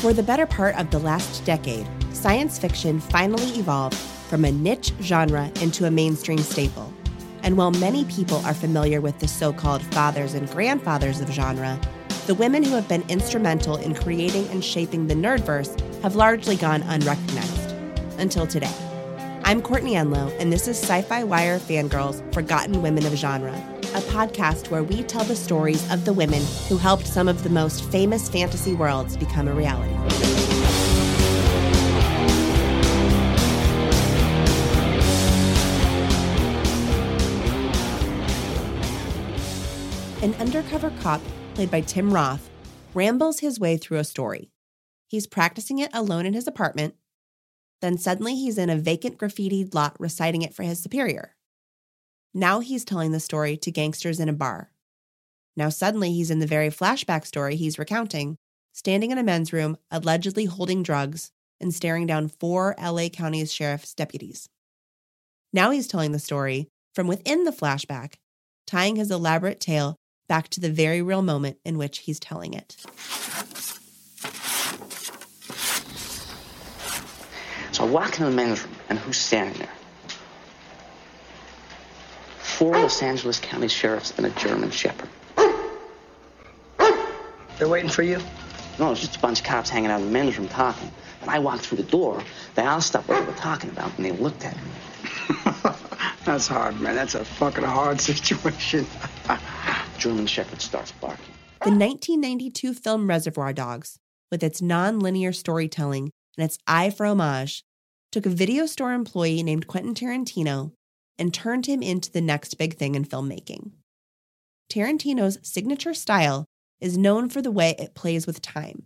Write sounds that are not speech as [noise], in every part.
For the better part of the last decade, science fiction finally evolved from a niche genre into a mainstream staple. And while many people are familiar with the so called fathers and grandfathers of genre, the women who have been instrumental in creating and shaping the nerdverse have largely gone unrecognized until today. I'm Courtney Enlow, and this is Sci Fi Wire Fangirls Forgotten Women of Genre, a podcast where we tell the stories of the women who helped some of the most famous fantasy worlds become a reality. An undercover cop, played by Tim Roth, rambles his way through a story. He's practicing it alone in his apartment. Then suddenly he's in a vacant graffitied lot reciting it for his superior. Now he's telling the story to gangsters in a bar. Now suddenly he's in the very flashback story he's recounting, standing in a men's room, allegedly holding drugs and staring down four LA County Sheriff's deputies. Now he's telling the story from within the flashback, tying his elaborate tale back to the very real moment in which he's telling it. So I walk into the men's room, and who's standing there? Four Los Angeles County sheriffs and a German shepherd. They're waiting for you? No, it's just a bunch of cops hanging out in the men's room talking. When I walked through the door, they all stopped what they were talking about, and they looked at me. [laughs] That's hard, man. That's a fucking hard [laughs] situation. German shepherd starts barking. The 1992 film Reservoir Dogs, with its non linear storytelling and its eye for homage, took a video store employee named Quentin Tarantino and turned him into the next big thing in filmmaking. Tarantino's signature style is known for the way it plays with time,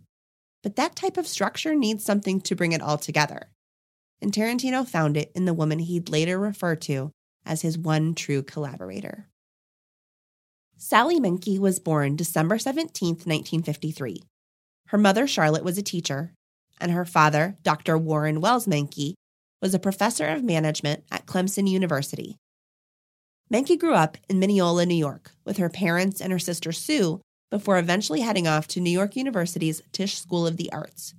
but that type of structure needs something to bring it all together. And Tarantino found it in the woman he'd later refer to as his one true collaborator. Sally Menke was born December 17, 1953. Her mother, Charlotte, was a teacher, and her father, Dr. Warren Wells Menke, was a professor of management at Clemson University. Menke grew up in Mineola, New York, with her parents and her sister Sue before eventually heading off to New York University's Tisch School of the Arts,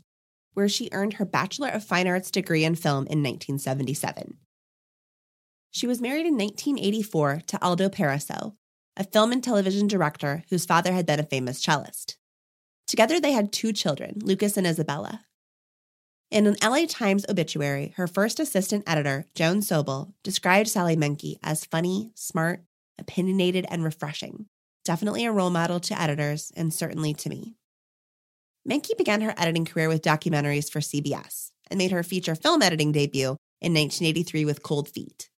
where she earned her Bachelor of Fine Arts degree in film in 1977. She was married in 1984 to Aldo Paraso, a film and television director whose father had been a famous cellist. Together, they had two children, Lucas and Isabella. In an LA Times obituary, her first assistant editor, Joan Sobel, described Sally Menke as funny, smart, opinionated, and refreshing. Definitely a role model to editors, and certainly to me. Menke began her editing career with documentaries for CBS and made her feature film editing debut in 1983 with Cold Feet.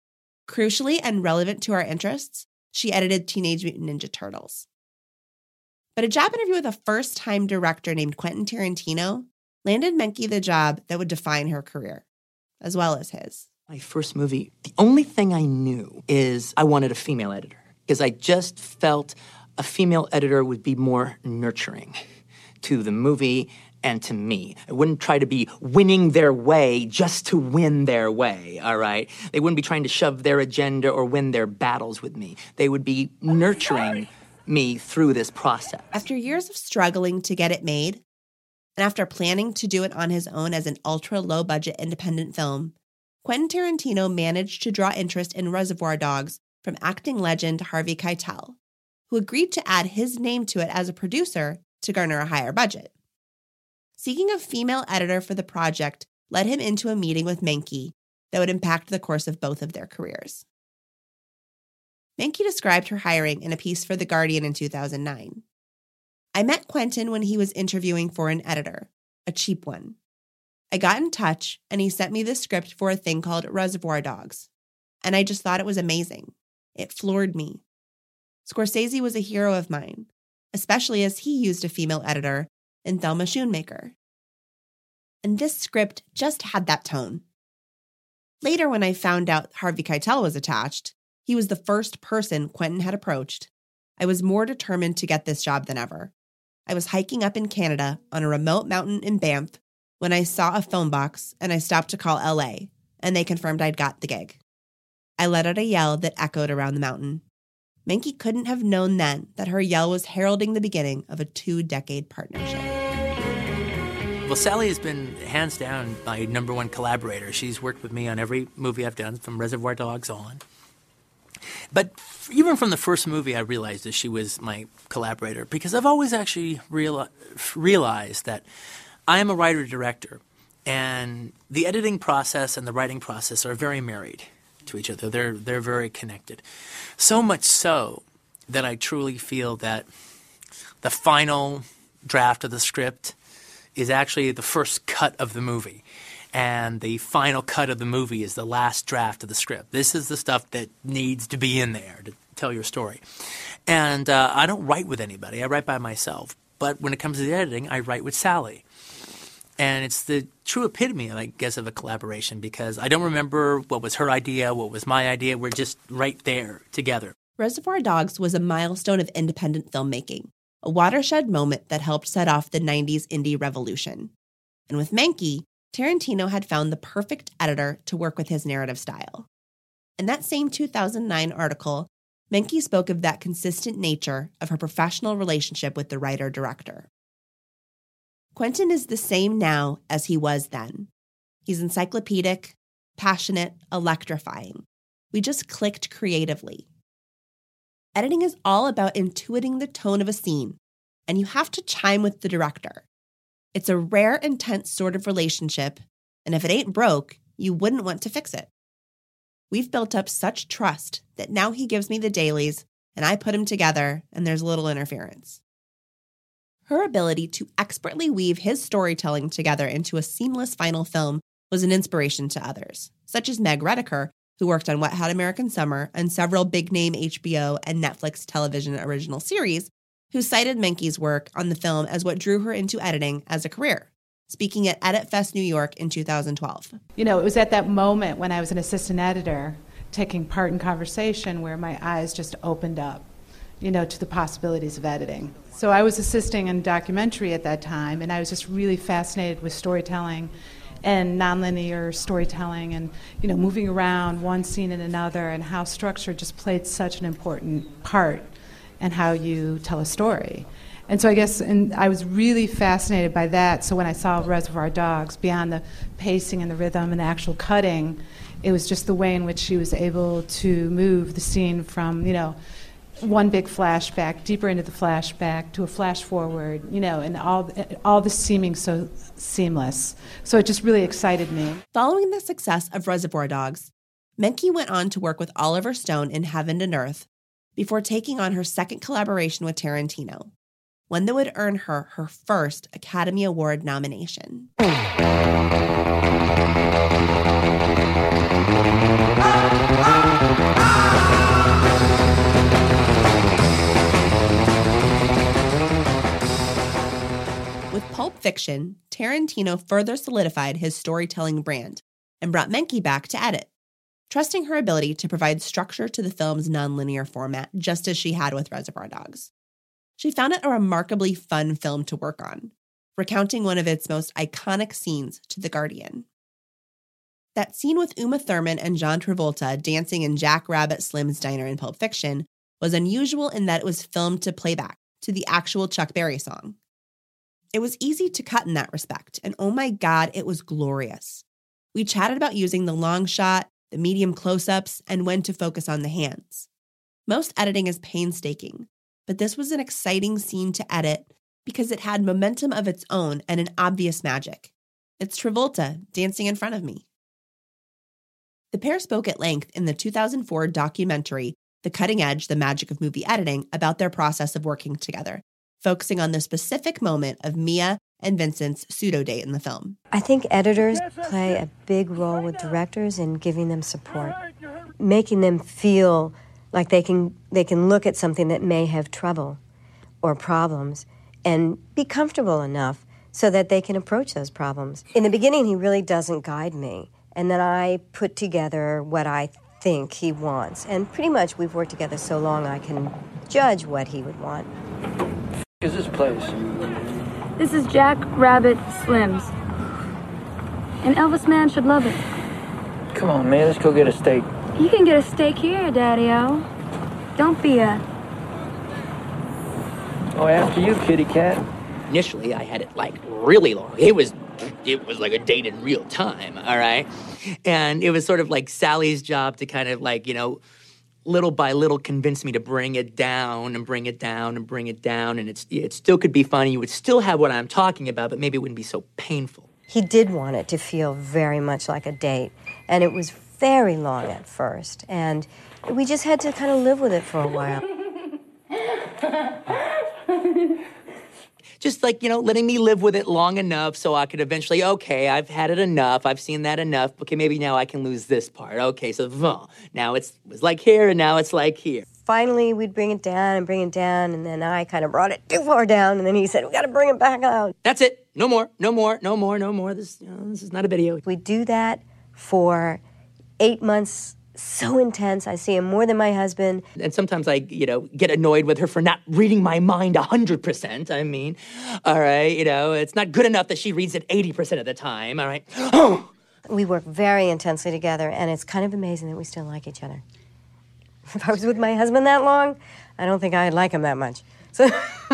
Crucially and relevant to our interests, she edited Teenage Mutant Ninja Turtles. But a job interview with a first time director named Quentin Tarantino landed Menke the job that would define her career, as well as his. My first movie, the only thing I knew is I wanted a female editor because I just felt a female editor would be more nurturing to the movie and to me. I wouldn't try to be winning their way just to win their way, all right? They wouldn't be trying to shove their agenda or win their battles with me. They would be nurturing me through this process. After years of struggling to get it made, and after planning to do it on his own as an ultra low budget independent film, Quentin Tarantino managed to draw interest in Reservoir Dogs from acting legend Harvey Keitel, who agreed to add his name to it as a producer to garner a higher budget. Seeking a female editor for the project led him into a meeting with Menke that would impact the course of both of their careers. Menke described her hiring in a piece for The Guardian in 2009. I met Quentin when he was interviewing for an editor, a cheap one. I got in touch and he sent me the script for a thing called Reservoir Dogs, and I just thought it was amazing. It floored me. Scorsese was a hero of mine, especially as he used a female editor in Thelma Schoonmaker. And this script just had that tone. Later, when I found out Harvey Keitel was attached, he was the first person Quentin had approached. I was more determined to get this job than ever. I was hiking up in Canada on a remote mountain in Banff when I saw a phone box and I stopped to call LA, and they confirmed I'd got the gig. I let out a yell that echoed around the mountain. Menke couldn't have known then that her yell was heralding the beginning of a two decade partnership. Well, Sally has been hands down my number one collaborator. She's worked with me on every movie I've done, from Reservoir Dogs on. But even from the first movie, I realized that she was my collaborator because I've always actually real, realized that I am a writer director, and the editing process and the writing process are very married to each other. They're they're very connected. So much so that I truly feel that the final draft of the script is actually the first cut of the movie. And the final cut of the movie is the last draft of the script. This is the stuff that needs to be in there to tell your story. And uh, I don't write with anybody, I write by myself. But when it comes to the editing, I write with Sally. And it's the true epitome, I guess, of a collaboration because I don't remember what was her idea, what was my idea. We're just right there together. Reservoir Dogs was a milestone of independent filmmaking, a watershed moment that helped set off the 90s indie revolution. And with Menke, Tarantino had found the perfect editor to work with his narrative style. In that same 2009 article, Menke spoke of that consistent nature of her professional relationship with the writer director. Quentin is the same now as he was then. He's encyclopedic, passionate, electrifying. We just clicked creatively. Editing is all about intuiting the tone of a scene, and you have to chime with the director. It's a rare, intense sort of relationship, and if it ain't broke, you wouldn't want to fix it. We've built up such trust that now he gives me the dailies, and I put them together, and there's little interference. Her ability to expertly weave his storytelling together into a seamless final film was an inspiration to others, such as Meg Reticker, who worked on Wet Hot American Summer and several big name HBO and Netflix television original series, who cited Menke's work on the film as what drew her into editing as a career. Speaking at Edit Fest New York in 2012. You know, it was at that moment when I was an assistant editor taking part in conversation where my eyes just opened up, you know, to the possibilities of editing. So I was assisting in documentary at that time, and I was just really fascinated with storytelling and nonlinear storytelling and you know moving around one scene in another and how structure just played such an important part in how you tell a story. And so I guess and I was really fascinated by that. So when I saw Reservoir Dogs, beyond the pacing and the rhythm and the actual cutting, it was just the way in which she was able to move the scene from, you know, one big flashback, deeper into the flashback, to a flash forward, you know, and all all this seeming so seamless. So it just really excited me. Following the success of Reservoir Dogs, Menke went on to work with Oliver Stone in Heaven and Earth before taking on her second collaboration with Tarantino, one that would earn her her first Academy Award nomination. With Pulp Fiction, Tarantino further solidified his storytelling brand and brought Menke back to edit, trusting her ability to provide structure to the film's nonlinear format, just as she had with Reservoir Dogs. She found it a remarkably fun film to work on, recounting one of its most iconic scenes to The Guardian. That scene with Uma Thurman and John Travolta dancing in Jack Rabbit Slim's diner in Pulp Fiction was unusual in that it was filmed to playback to the actual Chuck Berry song. It was easy to cut in that respect, and oh my God, it was glorious. We chatted about using the long shot, the medium close ups, and when to focus on the hands. Most editing is painstaking, but this was an exciting scene to edit because it had momentum of its own and an obvious magic. It's Travolta dancing in front of me. The pair spoke at length in the 2004 documentary, The Cutting Edge The Magic of Movie Editing, about their process of working together focusing on the specific moment of Mia and Vincent's pseudo date in the film. I think editors play a big role with directors in giving them support, making them feel Like they can they can look at something that may have trouble or problems and be comfortable enough so that they can approach those problems. In the beginning he really doesn't guide me and then I put together what I think he wants. And pretty much we've worked together so long I can judge what he would want. Is this place? This is Jack Rabbit Slims. An Elvis man should love it. Come on, man, let's go get a steak. You can get a steak here, Daddy-O. Don't be a... Oh, after you, kitty cat. Initially, I had it like really long. It was it was like a date in real time, all right? And it was sort of like Sally's job to kind of like, you know, little by little convince me to bring it down and bring it down and bring it down and it's it still could be funny. You would still have what I'm talking about, but maybe it wouldn't be so painful. He did want it to feel very much like a date, and it was very long at first, and we just had to kind of live with it for a while. [laughs] just like you know letting me live with it long enough so i could eventually okay i've had it enough i've seen that enough okay maybe now i can lose this part. Okay so now it's it was like here and now it's like here. Finally we'd bring it down and bring it down and then i kind of brought it too far down and then he said we got to bring it back out. That's it. No more no more no more no more. This, you know, this is not a video. We do that for eight months so intense. I see him more than my husband. And sometimes I, you know, get annoyed with her for not reading my mind 100%. I mean, all right, you know, it's not good enough that she reads it 80% of the time, all right? [gasps] we work very intensely together, and it's kind of amazing that we still like each other. [laughs] If I was with my husband that long, I don't think I'd like him that much. So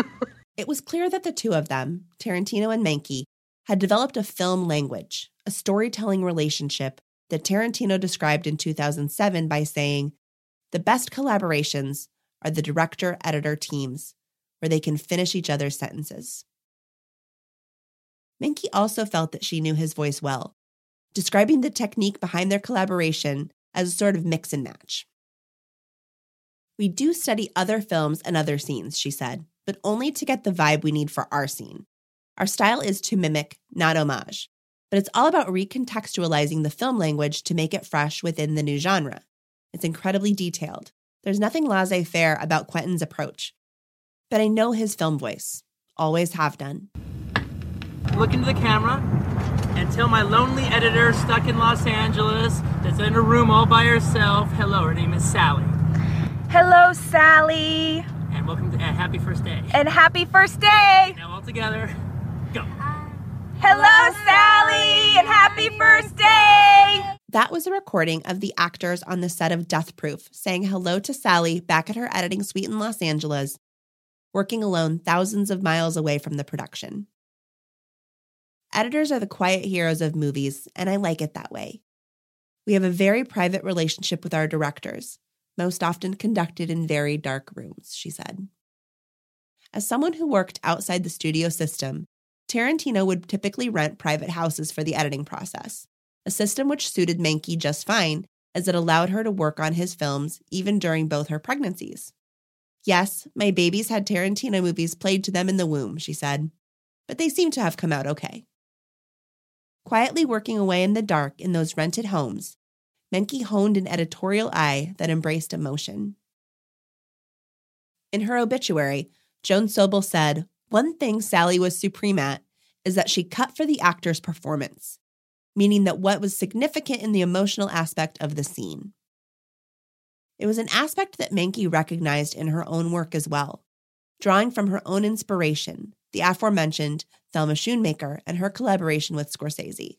[laughs] it was clear that the two of them, Tarantino and Menke, had developed a film language, a storytelling relationship that Tarantino described in 2007 by saying, The best collaborations are the director editor teams, where they can finish each other's sentences. Menke also felt that she knew his voice well, describing the technique behind their collaboration as a sort of mix and match. We do study other films and other scenes, she said, but only to get the vibe we need for our scene. Our style is to mimic, not homage but it's all about recontextualizing the film language to make it fresh within the new genre. It's incredibly detailed. There's nothing laissez faire about Quentin's approach. But I know his film voice, always have done. Look into the camera and tell my lonely editor stuck in Los Angeles that's in a room all by herself hello, her name is Sally. Hello, Sally. And welcome to uh, Happy First Day. And happy first day. Now, all together, go. Hello, Sally, and happy first day! That was a recording of the actors on the set of Death Proof saying hello to Sally back at her editing suite in Los Angeles, working alone thousands of miles away from the production. Editors are the quiet heroes of movies, and I like it that way. We have a very private relationship with our directors, most often conducted in very dark rooms, she said. As someone who worked outside the studio system, Tarantino would typically rent private houses for the editing process, a system which suited Menke just fine as it allowed her to work on his films even during both her pregnancies. Yes, my babies had Tarantino movies played to them in the womb, she said, but they seem to have come out okay. Quietly working away in the dark in those rented homes, Menke honed an editorial eye that embraced emotion. In her obituary, Joan Sobel said, one thing Sally was supreme at is that she cut for the actor's performance, meaning that what was significant in the emotional aspect of the scene. It was an aspect that Menke recognized in her own work as well, drawing from her own inspiration, the aforementioned Thelma Schoonmaker and her collaboration with Scorsese.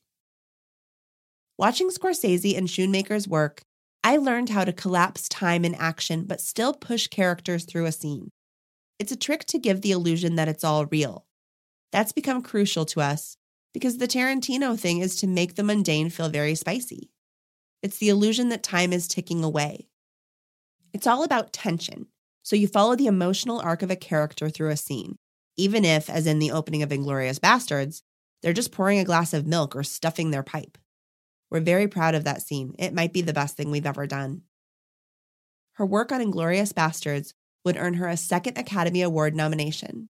Watching Scorsese and Schoonmaker's work, I learned how to collapse time and action but still push characters through a scene it's a trick to give the illusion that it's all real. That's become crucial to us because the Tarantino thing is to make the mundane feel very spicy. It's the illusion that time is ticking away. It's all about tension, so you follow the emotional arc of a character through a scene, even if, as in the opening of Inglourious Basterds, they're just pouring a glass of milk or stuffing their pipe. We're very proud of that scene. It might be the best thing we've ever done. Her work on Inglourious Basterds would earn her a second Academy Award nomination,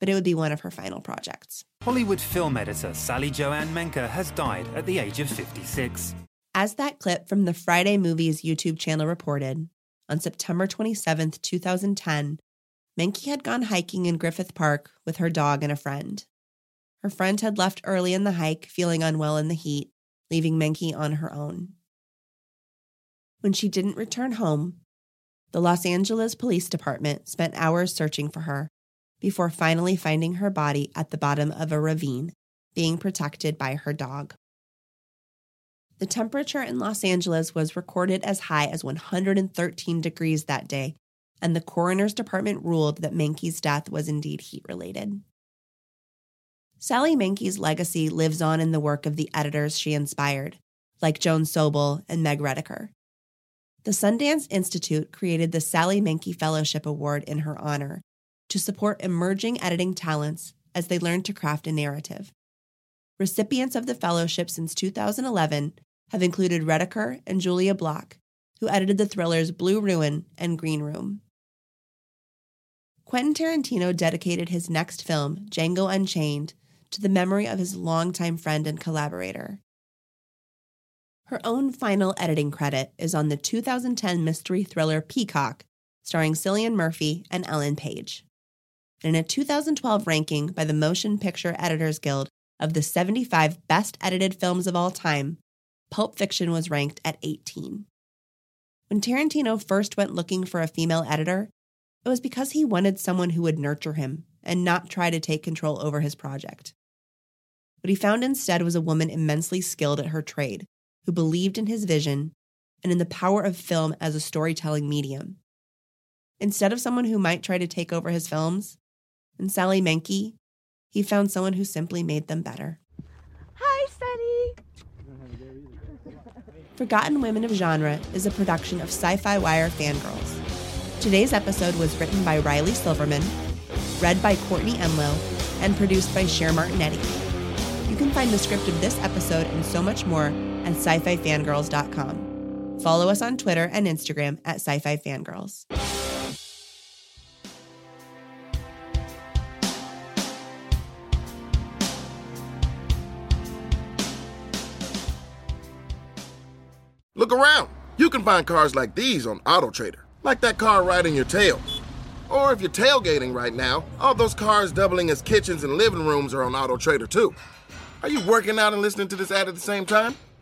but it would be one of her final projects. Hollywood film editor Sally Joanne Menke has died at the age of 56. As that clip from the Friday Movies YouTube channel reported, on September 27, 2010, Menke had gone hiking in Griffith Park with her dog and a friend. Her friend had left early in the hike, feeling unwell in the heat, leaving Menke on her own. When she didn't return home, the Los Angeles Police Department spent hours searching for her before finally finding her body at the bottom of a ravine, being protected by her dog. The temperature in Los Angeles was recorded as high as 113 degrees that day, and the coroner's department ruled that Menke's death was indeed heat related. Sally Menke's legacy lives on in the work of the editors she inspired, like Joan Sobel and Meg Reticker. The Sundance Institute created the Sally Menke Fellowship Award in her honor to support emerging editing talents as they learn to craft a narrative. Recipients of the fellowship since 2011 have included Reticker and Julia Bloch, who edited the thrillers Blue Ruin and Green Room. Quentin Tarantino dedicated his next film, Django Unchained, to the memory of his longtime friend and collaborator. Her own final editing credit is on the 2010 mystery thriller Peacock, starring Cillian Murphy and Ellen Page. In a 2012 ranking by the Motion Picture Editors Guild of the 75 best edited films of all time, Pulp Fiction was ranked at 18. When Tarantino first went looking for a female editor, it was because he wanted someone who would nurture him and not try to take control over his project. What he found instead was a woman immensely skilled at her trade, who believed in his vision and in the power of film as a storytelling medium. Instead of someone who might try to take over his films, and Sally Menke, he found someone who simply made them better. Hi, Sunny. Forgotten Women of Genre is a production of Sci Fi Wire Fangirls. Today's episode was written by Riley Silverman, read by Courtney Enlow, and produced by Cher Martinetti. You can find the script of this episode and so much more at sci fi fangirls.com. Follow us on Twitter and Instagram at sci fi fangirls. Look around. You can find cars like these on AutoTrader, like that car riding your tail. Or if you're tailgating right now, all those cars doubling as kitchens and living rooms are on AutoTrader too. Are you working out and listening to this ad at the same time?